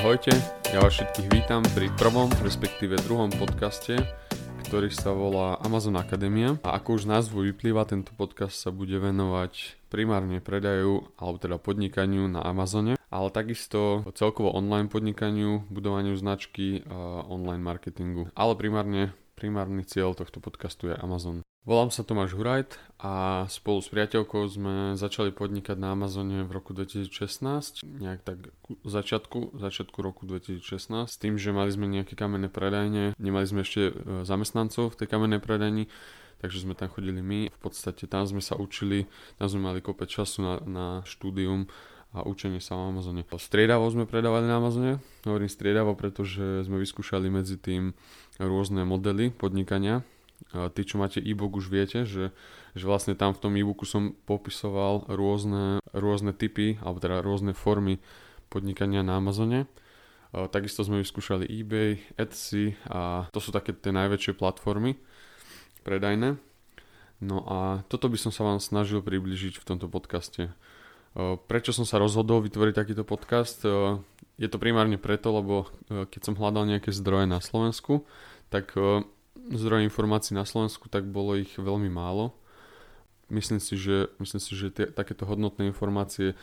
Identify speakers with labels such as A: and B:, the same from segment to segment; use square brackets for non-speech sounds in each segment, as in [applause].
A: Ahojte, ja vás všetkých vítam pri prvom, respektíve druhom podcaste, ktorý sa volá Amazon Akadémia. A ako už názvu vyplýva, tento podcast sa bude venovať primárne predaju, alebo teda podnikaniu na Amazone, ale takisto celkovo online podnikaniu, budovaniu značky a online marketingu. Ale primárne, primárny cieľ tohto podcastu je Amazon. Volám sa Tomáš Hurajt a spolu s priateľkou sme začali podnikať na Amazone v roku 2016, nejak tak začiatku, začiatku roku 2016, s tým, že mali sme nejaké kamenné predajne, nemali sme ešte e, zamestnancov v tej kamennej predajni, takže sme tam chodili my, v podstate tam sme sa učili, tam sme mali kopec času na, na štúdium a učenie sa na Amazone. Striedavo sme predávali na Amazone, hovorím striedavo, pretože sme vyskúšali medzi tým rôzne modely podnikania, tí, čo máte e-book, už viete, že, že vlastne tam v tom e-booku som popisoval rôzne, rôzne typy, alebo teda rôzne formy podnikania na Amazone. Takisto sme vyskúšali eBay, Etsy a to sú také tie najväčšie platformy predajné. No a toto by som sa vám snažil približiť v tomto podcaste. Prečo som sa rozhodol vytvoriť takýto podcast? Je to primárne preto, lebo keď som hľadal nejaké zdroje na Slovensku, tak zdrojov informácií na Slovensku, tak bolo ich veľmi málo. Myslím si, že, myslím si, že tie, takéto hodnotné informácie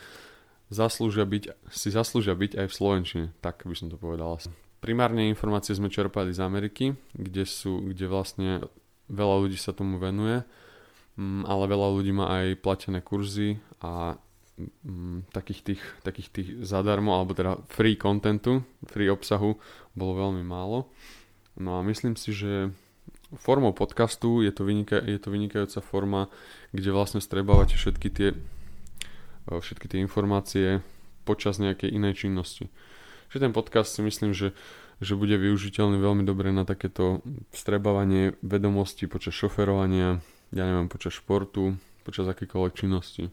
A: zaslúžia byť, si zaslúžia byť aj v Slovenčine, tak by som to povedal. Primárne informácie sme čerpali z Ameriky, kde, sú, kde vlastne veľa ľudí sa tomu venuje, mm, ale veľa ľudí má aj platené kurzy a mm, takých tých, takých tých zadarmo, alebo teda free contentu, free obsahu bolo veľmi málo. No a myslím si, že formou podcastu je to, vynika, je to vynikajúca forma, kde vlastne strebávate všetky tie, e, všetky tie informácie počas nejakej inej činnosti. Že ten podcast si myslím, že, že bude využiteľný veľmi dobre na takéto strebávanie vedomostí počas šoferovania, ja neviem, počas športu, počas akýkoľvek činnosti.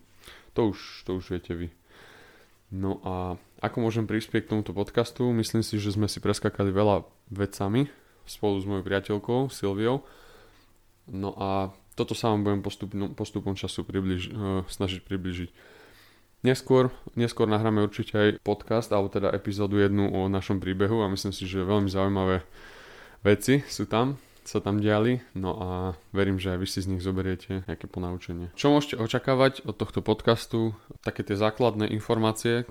A: To už, to už viete vy. No a ako môžem prispieť k tomuto podcastu? Myslím si, že sme si preskakali veľa vecami, spolu s mojou priateľkou Silviou. No a toto sa vám budem postupno, postupom času približ, uh, snažiť približiť. Neskôr, neskôr nahráme určite aj podcast, alebo teda epizódu jednu o našom príbehu a myslím si, že veľmi zaujímavé veci sú tam, sa tam diali, no a verím, že aj vy si z nich zoberiete nejaké ponaučenie. Čo môžete očakávať od tohto podcastu? Také tie základné informácie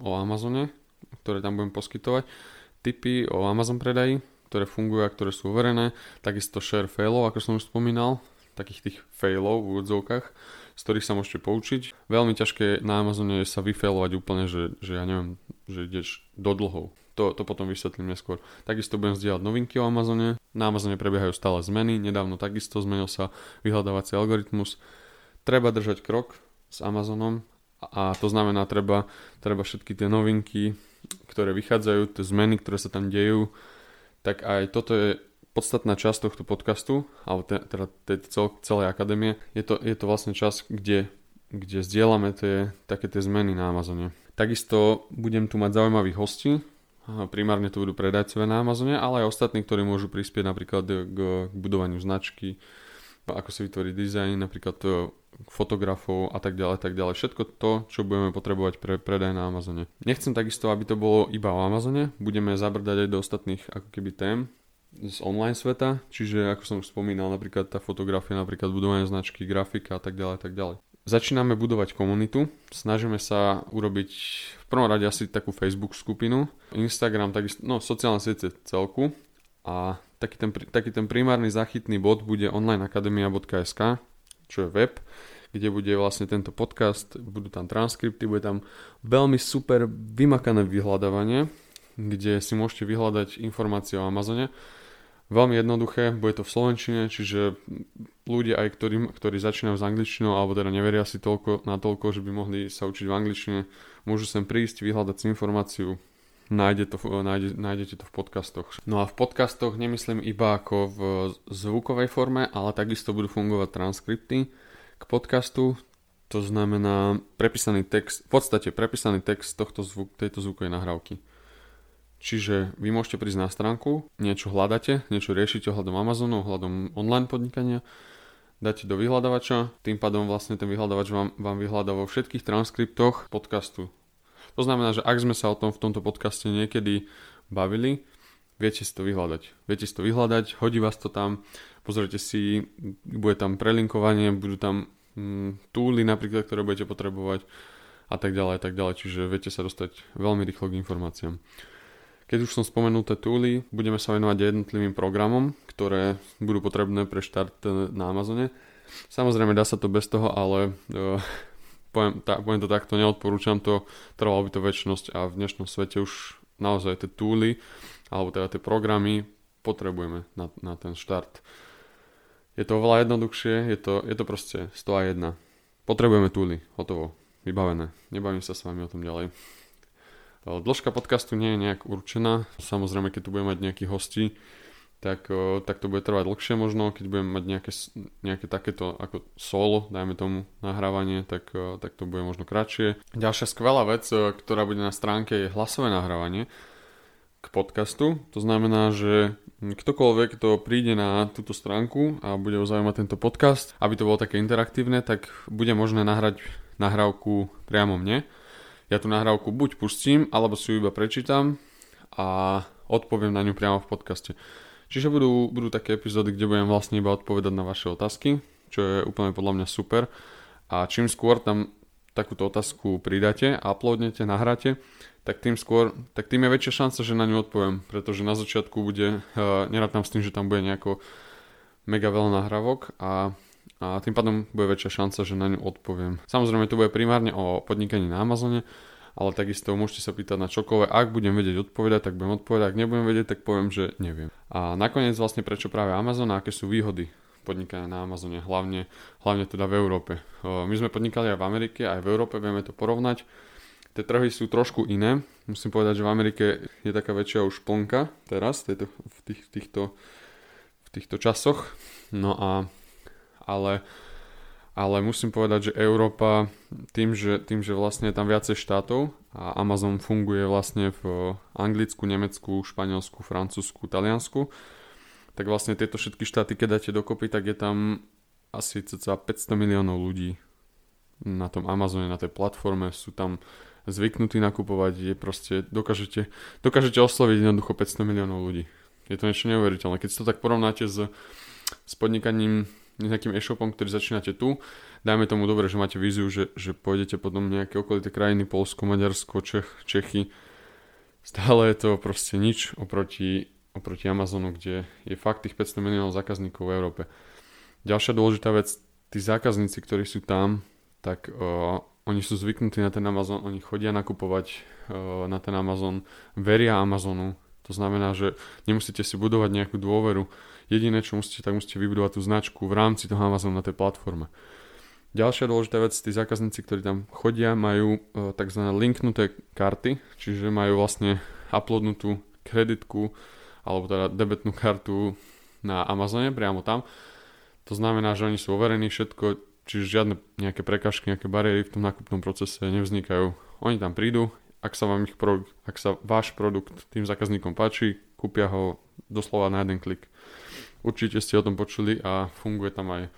A: o Amazone, ktoré tam budem poskytovať, tipy o Amazon predaji, ktoré fungujú a ktoré sú overené, takisto share failov, ako som už spomínal, takých tých failov v úvodzovkách, z ktorých sa môžete poučiť. Veľmi ťažké na Amazone je sa vyfailovať úplne, že, že ja neviem, že ideš do dlhov. To, to potom vysvetlím neskôr. Takisto budem zdieľať novinky o Amazone. Na Amazone prebiehajú stále zmeny. Nedávno takisto zmenil sa vyhľadávací algoritmus. Treba držať krok s Amazonom a to znamená, treba, treba všetky tie novinky, ktoré vychádzajú, tie zmeny, ktoré sa tam dejú, tak aj toto je podstatná časť tohto podcastu, alebo teda tejto cel, celej akadémie. Je to, je to vlastne čas, kde, kde zdieľame tie, také tie zmeny na Amazone. Takisto budem tu mať zaujímavých hostí, primárne to budú predajcovia na Amazone, ale aj ostatní, ktorí môžu prispieť napríklad k, k budovaniu značky, ako si vytvoriť dizajn, napríklad fotografov a tak ďalej, tak ďalej. Všetko to, čo budeme potrebovať pre predaj na Amazone. Nechcem takisto, aby to bolo iba o Amazone, budeme zabrdať aj do ostatných ako keby tém z online sveta, čiže ako som už spomínal, napríklad tá fotografia, napríklad budovanie značky, grafika a tak ďalej, tak ďalej. Začíname budovať komunitu, snažíme sa urobiť v prvom rade asi takú Facebook skupinu, Instagram, takisto, no sociálne siete celku a taký ten, taký ten primárny zachytný bod bude onlineakademia.sk, čo je web, kde bude vlastne tento podcast, budú tam transkripty, bude tam veľmi super vymakané vyhľadávanie, kde si môžete vyhľadať informácie o Amazone. Veľmi jednoduché, bude to v Slovenčine, čiže ľudia aj, ktorí, ktorí začínajú s angličtinou, alebo teda neveria si toľko, na toľko, že by mohli sa učiť v angličtine, môžu sem prísť, vyhľadať si informáciu, nájde to, nájde, nájdete to v podcastoch. No a v podcastoch nemyslím iba ako v zvukovej forme, ale takisto budú fungovať transkripty k podcastu. To znamená prepísaný text, v podstate prepísaný text tohto zvuk, tejto zvukovej nahrávky. Čiže vy môžete prísť na stránku, niečo hľadáte, niečo riešite ohľadom Amazonu, ohľadom online podnikania, dáte do vyhľadávača, tým pádom vlastne ten vyhľadávač vám, vám vyhľadá vo všetkých transkriptoch podcastu To znamená, že ak sme sa o tom v tomto podcaste niekedy bavili, viete si to vyhľadať. Viete si to vyhľadať, hodí vás to tam, pozrite si, bude tam prelinkovanie, budú tam mm, túly napríklad, ktoré budete potrebovať a tak ďalej a tak ďalej, čiže viete sa dostať veľmi rýchlo k informáciám. Keď už som spomenul tie túly, budeme sa venovať jednotlivým programom, ktoré budú potrebné pre štart na Amazone. Samozrejme dá sa to bez toho, ale uh, poviem, tá, poviem to takto, neodporúčam to, trvalo by to väčšnosť a v dnešnom svete už naozaj tie túly alebo teda tie programy potrebujeme na, na ten štart. Je to oveľa jednoduchšie, je to, je to proste 101. Potrebujeme túly, hotovo, vybavené. Nebavím sa s vami o tom ďalej. Dĺžka podcastu nie je nejak určená. Samozrejme, keď tu budeme mať nejakých hostí, tak, tak to bude trvať dlhšie možno. Keď budeme mať nejaké, nejaké takéto ako solo, dajme tomu nahrávanie, tak, tak to bude možno kratšie. Ďalšia skvelá vec, ktorá bude na stránke je hlasové nahrávanie k podcastu. To znamená, že ktokoľvek, kto príde na túto stránku a bude zaujímať tento podcast, aby to bolo také interaktívne, tak bude možné nahrať nahrávku priamo mne. Ja tú nahrávku buď pustím, alebo si ju iba prečítam a odpoviem na ňu priamo v podcaste. Čiže budú, budú také epizódy, kde budem vlastne iba odpovedať na vaše otázky, čo je úplne podľa mňa super. A čím skôr tam takúto otázku pridáte, uploadnete, nahráte, tak tým skôr, tak tým je väčšia šanca, že na ňu odpoviem, pretože na začiatku bude, uh, nerátam s tým, že tam bude nejako mega veľa nahrávok a, a tým pádom bude väčšia šanca, že na ňu odpoviem. Samozrejme to bude primárne o podnikaní na Amazone, ale takisto môžete sa pýtať na čokoľvek. Ak budem vedieť odpovedať, tak budem odpovedať. Ak nebudem vedieť, tak poviem, že neviem. A nakoniec vlastne prečo práve Amazon a aké sú výhody podnikania na Amazone, hlavne, hlavne teda v Európe. My sme podnikali aj v Amerike, aj v Európe, vieme to porovnať. Tie trhy sú trošku iné. Musím povedať, že v Amerike je taká väčšia už plnka teraz, tejto, v, tých, týchto, v týchto časoch. No a, ale, ale musím povedať, že Európa tým že, tým, že vlastne je tam viacej štátov a Amazon funguje vlastne v Anglicku, Nemecku, Španielsku, Francúzsku, Taliansku, tak vlastne tieto všetky štáty, keď dáte dokopy, tak je tam asi cca 500 miliónov ľudí na tom Amazone, na tej platforme. Sú tam zvyknutí nakupovať, je proste, dokážete, dokážete osloviť jednoducho 500 miliónov ľudí. Je to niečo neuveriteľné. Keď si to tak porovnáte s, s podnikaním nejakým e-shopom, ktorý začínate tu, dajme tomu dobre, že máte víziu, že, že pôjdete potom nejaké okolité krajiny, Polsko, Maďarsko, Čech, Čechy, stále je to proste nič oproti, oproti Amazonu, kde je fakt tých 500 miliónov zákazníkov v Európe. Ďalšia dôležitá vec, tí zákazníci, ktorí sú tam, tak uh, oni sú zvyknutí na ten Amazon, oni chodia nakupovať uh, na ten Amazon, veria Amazonu, to znamená, že nemusíte si budovať nejakú dôveru. Jediné, čo musíte, tak musíte vybudovať tú značku v rámci toho Amazonu na tej platforme. Ďalšia dôležitá vec, tí zákazníci, ktorí tam chodia, majú uh, tzv. linknuté karty, čiže majú vlastne uploadnutú kreditku alebo teda debetnú kartu na Amazone priamo tam. To znamená, že oni sú overení, všetko, Čiže žiadne nejaké prekažky, nejaké bariéry v tom nákupnom procese nevznikajú. Oni tam prídu, ak sa, vám ich produkt, ak sa váš produkt tým zákazníkom páči, kúpia ho doslova na jeden klik. Určite ste o tom počuli a funguje tam aj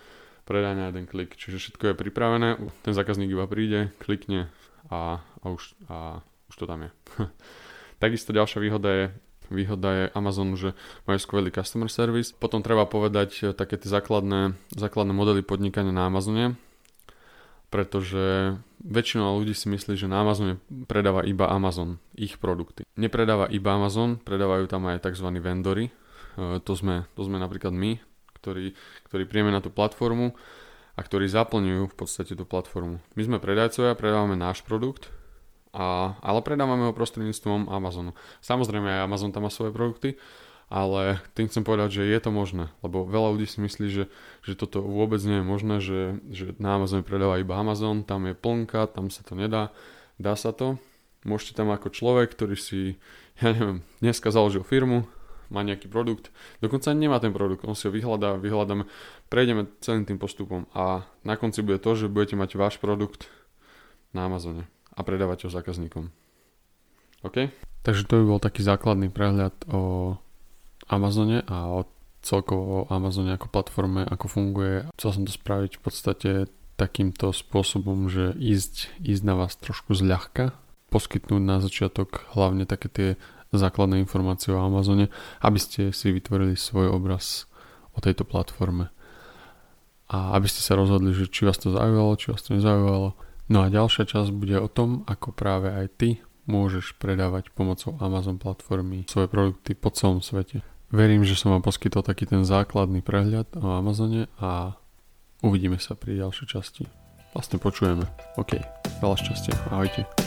A: predaj na jeden klik. Čiže všetko je pripravené, ten zákazník iba príde, klikne a, a, už, a už to tam je. [laughs] Takisto ďalšia výhoda je Výhoda je Amazonu, že majú skvelý customer service. Potom treba povedať eh, také tie základné, základné modely podnikania na Amazone, pretože väčšina ľudí si myslí, že na Amazone predáva iba Amazon, ich produkty. Nepredáva iba Amazon, predávajú tam aj tzv. vendory. Eh, to sme, to sme napríklad my, ktorí, ktorí príjeme na tú platformu a ktorí zaplňujú v podstate tú platformu. My sme predajcovia, predávame náš produkt, a, ale predávame ho prostredníctvom Amazonu. Samozrejme aj Amazon tam má svoje produkty, ale tým chcem povedať, že je to možné, lebo veľa ľudí si myslí, že, že toto vôbec nie je možné, že, že na Amazone predáva iba Amazon, tam je plnka, tam sa to nedá, dá sa to. Môžete tam ako človek, ktorý si, ja neviem, dneska založil firmu, má nejaký produkt, dokonca nemá ten produkt, on si ho vyhľadá, vyhľadáme, prejdeme celým tým postupom a na konci bude to, že budete mať váš produkt na Amazone a predávať ho zákazníkom. OK? Takže to by bol taký základný prehľad o Amazone a o celkovo Amazone ako platforme, ako funguje. Chcel som to spraviť v podstate takýmto spôsobom, že ísť, ísť na vás trošku zľahka, poskytnúť na začiatok hlavne také tie základné informácie o Amazone, aby ste si vytvorili svoj obraz o tejto platforme. A aby ste sa rozhodli, že či vás to zaujalo, či vás to nezaujalo. No a ďalšia časť bude o tom, ako práve aj ty môžeš predávať pomocou Amazon platformy svoje produkty po celom svete. Verím, že som vám poskytol taký ten základný prehľad o Amazone a uvidíme sa pri ďalšej časti. Vlastne počujeme. OK, veľa šťastia. Ahojte.